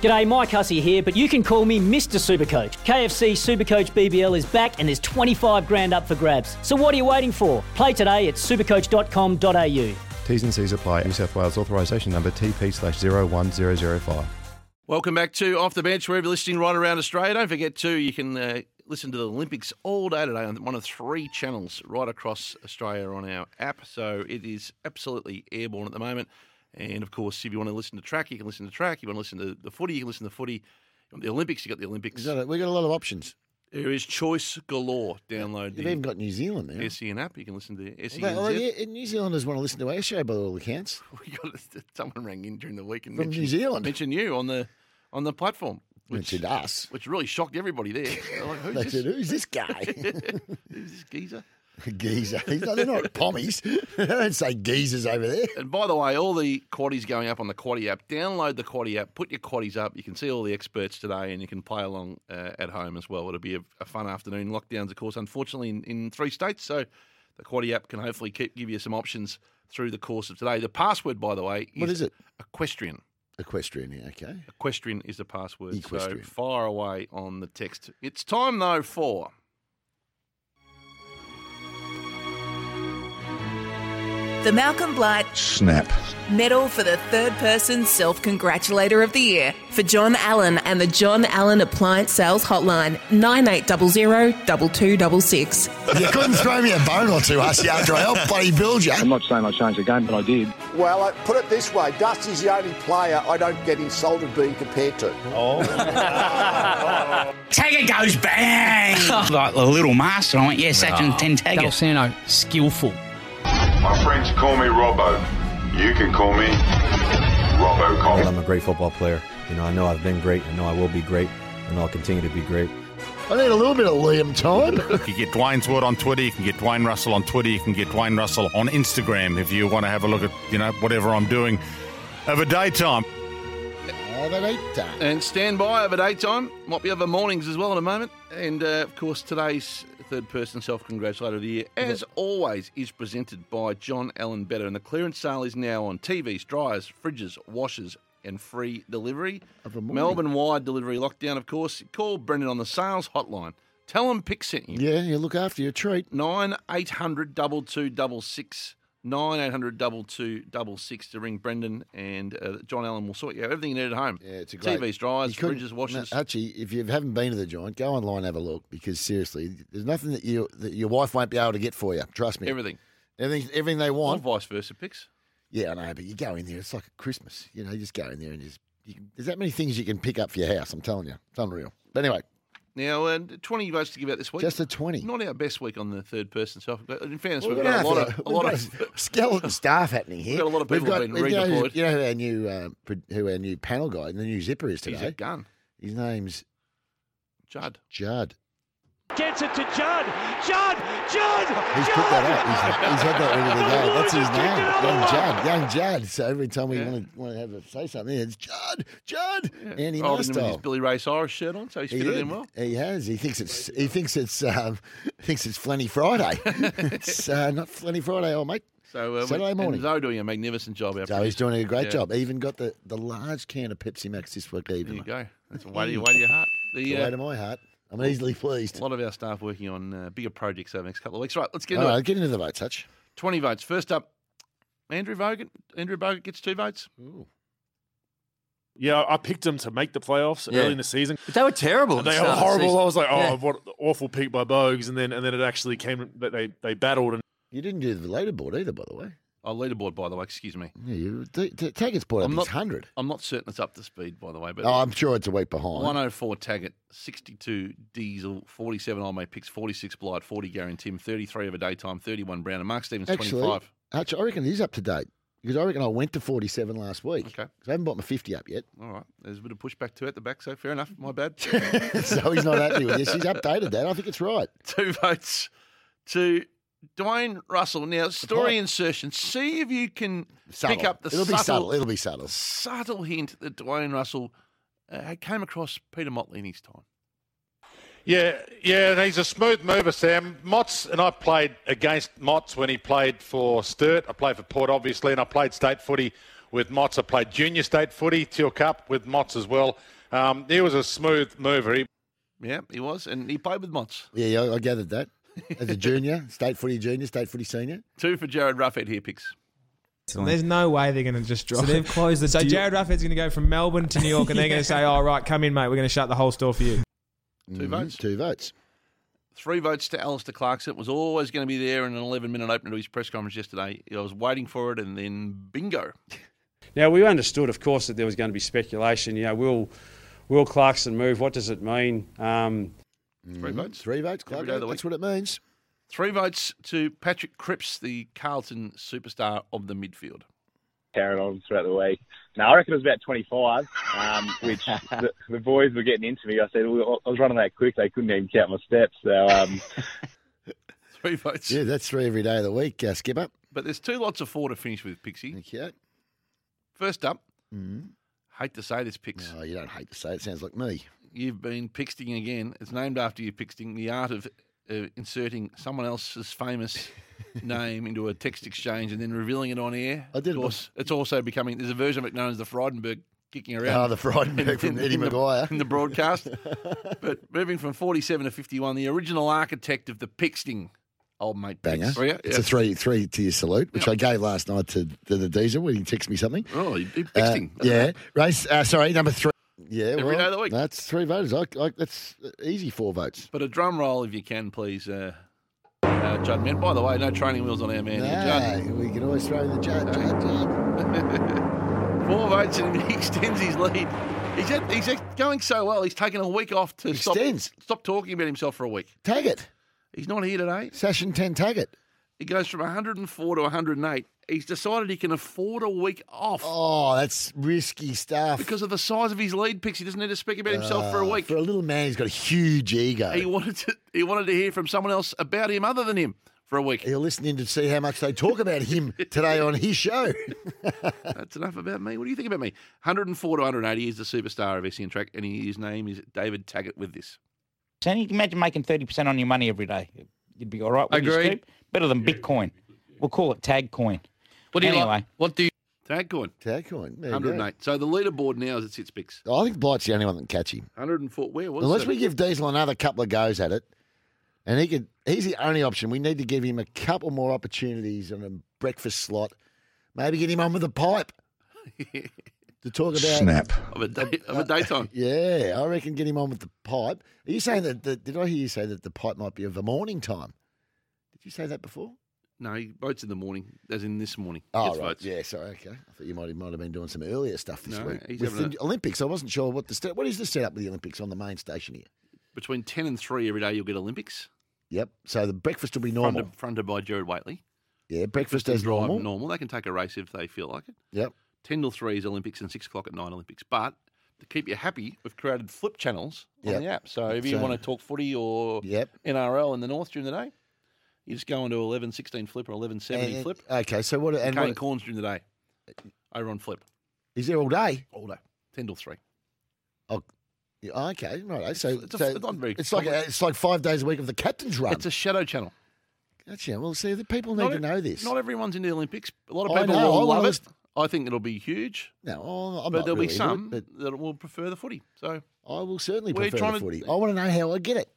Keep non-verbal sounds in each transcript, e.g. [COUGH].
G'day, Mike Hussey here, but you can call me Mr. Supercoach. KFC Supercoach BBL is back and there's 25 grand up for grabs. So what are you waiting for? Play today at supercoach.com.au. T's and C's apply. New South Wales authorisation number TP slash 01005. Welcome back to Off the Bench, wherever you're listening right around Australia. Don't forget, too, you can uh, listen to the Olympics all day today on one of three channels right across Australia on our app. So it is absolutely airborne at the moment. And of course, if you want to listen to track, you can listen to track. You want to listen to the footy, you can listen to footy. You want the Olympics, you got the Olympics. We've got, a, we've got a lot of options. There is choice galore. Download You've the even got New Zealand there. SEN app. You can listen to SEN. Well, yeah, New Zealanders want to listen to our show by all accounts. [LAUGHS] We got someone rang in during the week and From mentioned, New Zealand. mentioned you on the on the platform, which Mentioned us. which really shocked everybody there. Like, They Who's said, this? who's this guy? [LAUGHS] Who's this geezer? [LAUGHS] Geezer. They're not [LAUGHS] pommies. [LAUGHS] they don't say geezers over there. And by the way, all the quaddies going up on the Quaddy app. Download the Quaddy app. Put your quaddies up. You can see all the experts today, and you can play along uh, at home as well. It'll be a, a fun afternoon. Lockdowns, of course, unfortunately in, in three states, so the Quaddy app can hopefully keep, give you some options through the course of today. The password, by the way, is What is it? Equestrian. Equestrian, yeah, okay. Equestrian is the password. Equestrian. So fire away on the text. It's time though for The Malcolm Blight Snap. Medal for the Third Person Self Congratulator of the Year for John Allen and the John Allen Appliance Sales Hotline 9800 2266. You couldn't throw me a bone or two, Hussy, after I helped bloody build you. I'm not saying I changed the game, but I did. Well, I put it this way Dusty's the only player I don't get insulted being compared to. Oh. [LAUGHS] Tagger goes bang! [LAUGHS] like the little master. I went, yes, Sachin 10 Tagger. Dalsano, skillful. My friends call me Robbo. You can call me Robbo Cox. I'm a great football player. You know, I know I've been great. I know I will be great, and I'll continue to be great. I need a little bit of Liam time. [LAUGHS] You can get Dwayne's Word on Twitter. You can get Dwayne Russell on Twitter. You can get Dwayne Russell on Instagram if you want to have a look at, you know, whatever I'm doing over daytime. Have a neat time. and stand by over daytime. Might be over mornings as well in a moment. And uh, of course, today's third person self congratulator of the year, as yep. always, is presented by John Allen Better. And the clearance sale is now on TVs, dryers, fridges, washers, and free delivery. Melbourne wide delivery lockdown, of course. Call Brendan on the sales hotline. Tell them Pick sent you. Yeah, you look after your treat. 9 800 Nine eight hundred double two double six to ring Brendan and uh, John Allen will sort you out everything you need at home. Yeah, it's a great. TVs, dryers, fridges, washers. No, actually, if you haven't been to the joint, go online and have a look because seriously, there's nothing that you that your wife won't be able to get for you. Trust me. everything. everything, everything they Or want. vice versa, picks. Yeah, I know, but you go in there, it's like a Christmas. You know, you just go in there and just can, there's that many things you can pick up for your house. I'm telling you, it's unreal. But anyway, Now, uh, 20 votes to give out this week. just a twenty. Not our best week on the third person. But in fairness, Well, we've we're got a lot of, a lot of skeleton staff happening here. We've got a lot of people got- being you know, redeployed. You know who our new uh, who our new panel guy, the new zipper is He's today. a gun. His name's Judd. Judd. Gets it to Judd. Judd! Judd! He's put that up. He's, he's had that ready to go. That's his name, young Judd. Young Judd. So every time we Yeah. want to want to have a, say something, it's Judd, Judd, Andy Holding him with his Billy Ray Cyrus shirt on, so he's He fitted did. in well. He has. He thinks it's. He thinks it's. Um, [LAUGHS] thinks it's Flenny Friday. [LAUGHS] it's uh, not Flenny Friday, old mate. So uh, Saturday morning. Zoe doing a magnificent job. Our So he's producer. doing a great Yeah. job. Even got the, the large can of Pepsi Max this week. Even There you go. That's a way to, way to your heart. The The, way uh, to my heart. I'm easily pleased. a lot of our staff working on uh, bigger projects over the next couple of weeks. Right, let's get All into right, it. get into the vote, touch. 20 votes. First up, Andrew Bogut. Andrew Bogut gets two votes. Ooh. Yeah, I picked them to make the playoffs Yeah. early in the season. But they were terrible. at the They start were of the horrible. season. I was like, oh, Yeah. what an awful pick by Bogues, and then and then it actually came that they they battled and You didn't do the leaderboard either, by the way. Oh, leaderboard, by the way. Excuse me. Yeah, you t- t- Taggart's brought up I'm his not- hundred. I'm not certain it's up to speed, by the way. But Oh, I'm sure it's a week behind. 104 Taggart, 62 Diesel, 47 Old Mate Picks, 46 Blythe, 40 Gary and Tim, 33 of a daytime, 31 Brown, and Mark Stevens, Actually, 25. Actually, I reckon he's up to date. because I reckon I went to 47 last week. Okay. 'Cause I haven't bought my 50 up yet. All right. There's a bit of pushback to it at the back, so fair enough. My bad. [LAUGHS] so he's not happy with this. He's updated that. I think it's right. [LAUGHS] Two votes to Dwayne Russell. Now, story insertion. See if you can Subtle. pick up the It'll be subtle, subtle. It'll be subtle. subtle hint that Dwayne Russell uh, came across Peter Motley in his time. Yeah, yeah, and he's a smooth mover, Sam. Motts and I played against Motts when he played for Sturt. I played for Port, obviously, and I played state footy with Motts. I played junior state footy, Teal Cup with Motts as well. Um, he was a smooth mover. He, Yeah, he was, and he played with Motts. Yeah, I, I gathered that. As a junior, state footy junior, state footy senior. Two for Jared Ruffhead here, picks. There's no way they're going to just drop. So they've closed the So deal- Jared Ruffhead's going to go from Melbourne to New York, and they're going [LAUGHS] to say, "Oh, right, come in, mate. We're going to shut the whole store for you." Two votes. Two votes. Three votes to Alastair Clarkson. Was always going to be there in an 11 minute opener to his press conference yesterday. I was waiting for it, and then bingo. [LAUGHS] Now we understood, of course, that there was going to be speculation. You know, will will Clarkson move? What does it mean? Um, Three votes. Three votes, Every Clark. day of the That's week. what it means. Three votes to Patrick Cripps, the Carlton superstar of the midfield. carrying on throughout the week. Now I reckon it was about 25, um, which [LAUGHS] the, the boys were getting into me. I said well, I was running that quick; they couldn't even count my steps. So um, [LAUGHS] Three votes. Yeah, that's three every day of the week, uh, Skipper. But there's two lots of four to finish with, Pixie. Thank you. First up, Mm. hate to say this, Pix. Oh, you don't hate to say it. it sounds like me. You've been Pixting again. It's named after you, Pixting, the art of uh, inserting someone else's famous [LAUGHS] name into a text exchange and then revealing it on air. I did Of course, it's also becoming, there's a version of it known as the Frydenberg kicking around. Oh, the Frydenberg from Eddie the- McGuire. in the broadcast. [LAUGHS] but moving from 47 to 51, the original architect of the Pixting, old mate Banger. Oh, yeah? It's Yeah. a three three to your salute, which I gave last night to, to the diesel when he texted me something. Oh, he, he Uh, Pixting. yeah. Race, uh, sorry, number three. Yeah, Every well, day of the week. That's three voters. I, I, that's easy four votes. But a drum roll, if you can, please, uh, uh, Judd. Man, by the way, no training wheels on our man here, we can always throw in the Judd, Judd, Judd. [LAUGHS] Four votes and he [LAUGHS] extends his lead. He's, at, he's at- going so well. He's taken a week off to stop, stop talking about himself for a week. Tag it. He's not here today. Session 10 tag it. He goes from 104 to 108. He's decided he can afford a week off Oh, that's risky stuff. because of the size of his lead picks. He doesn't need to speak about himself for a Uh, week. For a little man, he's got a huge ego. He wanted to. He wanted to hear from someone else about him other than him for a week. He'll listen in to see how much they talk about him [LAUGHS] today on his show. [LAUGHS] [LAUGHS] That's enough about me. What do you think about me? 104 to 180. is the superstar of SEN Track, and his name is David Taggart. With this, So you can imagine making 30% on your money every day. You'd be all right with your Agreed. scoop. Better than Bitcoin. We'll call it tag coin. What do you anyway, like? What do you? Tag coin. Tag coin. There you go. 108. So the leaderboard now is it sits, Bix. I think Blight's the only one that can catch him. 104. Where was Unless it? we give Diesel another couple of goes at it, and he could, he's the only option. We need to give him a couple more opportunities on a breakfast slot. Maybe get him on with a pipe [LAUGHS] to talk about Snap of a, day, of a daytime. [LAUGHS] Yeah, I reckon get him on with the pipe. Are you saying that? The, did I hear you say that the pipe might be of a morning time? Did you say that before? No, he votes in the morning, as in this morning. Oh, Gets right. votes. Yeah, sorry. Okay. I thought you might have, might have been doing some earlier stuff this No, week. he's With having the Olympics, I wasn't sure what the sta- what is the setup with the Olympics on the main station here. Between 10 and 3 every day, you'll get Olympics. Yep. So the breakfast will be normal. Fronted, fronted by Jared Waitley. yeah, breakfast as drive normal. normal. They can take a race if they feel like it. Yep. 10 till 3 is Olympics and 6 o'clock at 9 Olympics. But to keep you happy, we've created flip channels on Yep. the app. So if you So- want to talk footy or Yep. NRL in the north during the day, you just go into 11 16 flip or 11 70 And- flip. Okay, so what? And what, Corns during the day. Over on flip. is there all day? All day. 10 till 3. Oh, yeah, okay, right. Eh, so it's a- so it's not very it's like it's like five days a week of the captain's run. It's a shadow channel. Gotcha. Well, see, the people need Not to e- know this. Not everyone's into the Olympics. A lot of I people know, will wanna love it. I think it'll be huge. No, I'm but there'll really be it, some but that will prefer the footy. So I will certainly prefer the to- footy. I want to know how I get it.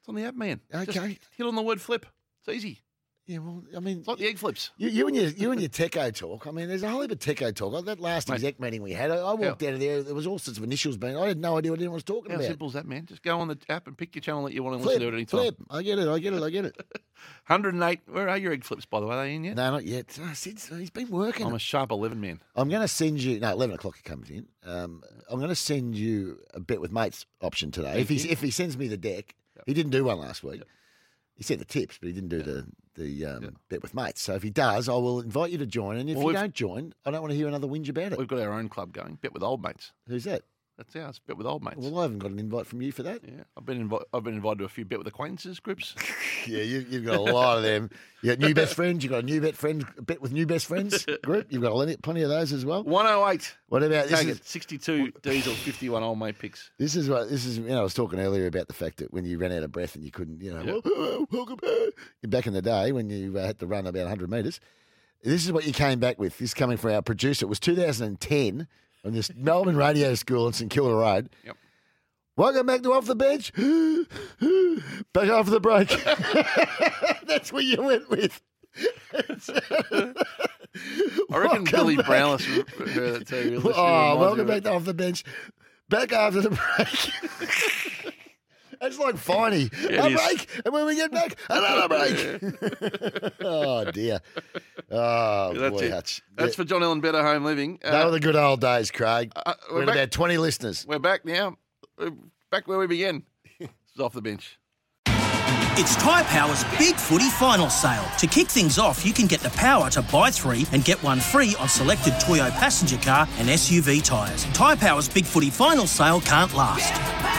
it's on the app, man. Just Okay. hit on the word flip. It's easy. Yeah, well, I mean, It's like the egg flips. You, you and your you and your techo talk. I mean, there's a whole heap of techo talk. That last Mate. exec meeting we had, I, I walked out of there. There was all sorts of initials being. I had no idea what anyone was talking How about. simple is that, man? Just go on the app and pick your channel that you want to Flip, listen to at any time. flip. I get it. I get it. I get it. [LAUGHS] 108. Where are your egg flips, by the way? Are they in yet? no, not yet. Oh, Sid's, he's been working. I'm a sharp 11 man. I'm going to send you. No, eleven o'clock it comes in. Um, I'm going to send you a bet with mates option today. if he if he sends me the deck, he didn't do one last week. He sent the tips, but he didn't do the the um, bet with mates. So if he does, I will invite you to join. And if Well, you we've- don't join, I don't want to hear another whinge about it. We've got our own club going. Bet with old mates. Who's that? That's ours. Bet with old mates. Well, I haven't got an invite from you for that. Yeah, I've been invi- I've been invited to a few bet with acquaintances groups. [LAUGHS] Yeah, you, you've got a lot of them. You got new best friends. You got a new bet friends bet with new best friends [LAUGHS] group. You've got plenty, of those as well. One oh eight. What about this? Is. Sixty-two diesel, fifty-one old mate picks. this is what this is. You know, I was talking earlier about the fact that when you ran out of breath and you couldn't, you know, welcome back. back in the day when you uh, had to run about 100 metres. This is what you came back with. This is coming from our producer. It was 2010 on this Melbourne Radio School in St Kilda Road. Yep. Welcome back to Off the Bench. [GASPS] back after the break. [LAUGHS] That's what you went with. [LAUGHS] I reckon Billy Brownless heard that too. Oh, welcome back to Off the Bench. Back after the break. [LAUGHS] That's like Finey. Yeah, [LAUGHS] a it is. break, and when we get back, another break. [LAUGHS] oh dear. Oh that's boy, it. Hutch. That's Yeah. for John Allen Better Home Living. They were the good old days, Craig. Uh, we we're had back- about 20 listeners. We're back now. We're back where we began. [LAUGHS] This is off the bench. It's Tyre Power's Big Footy Final Sale. To kick things off, you can get the power to buy three and get one free on selected Toyo passenger car and SUV tyres. Tyre Power's Big Footy Final Sale can't last.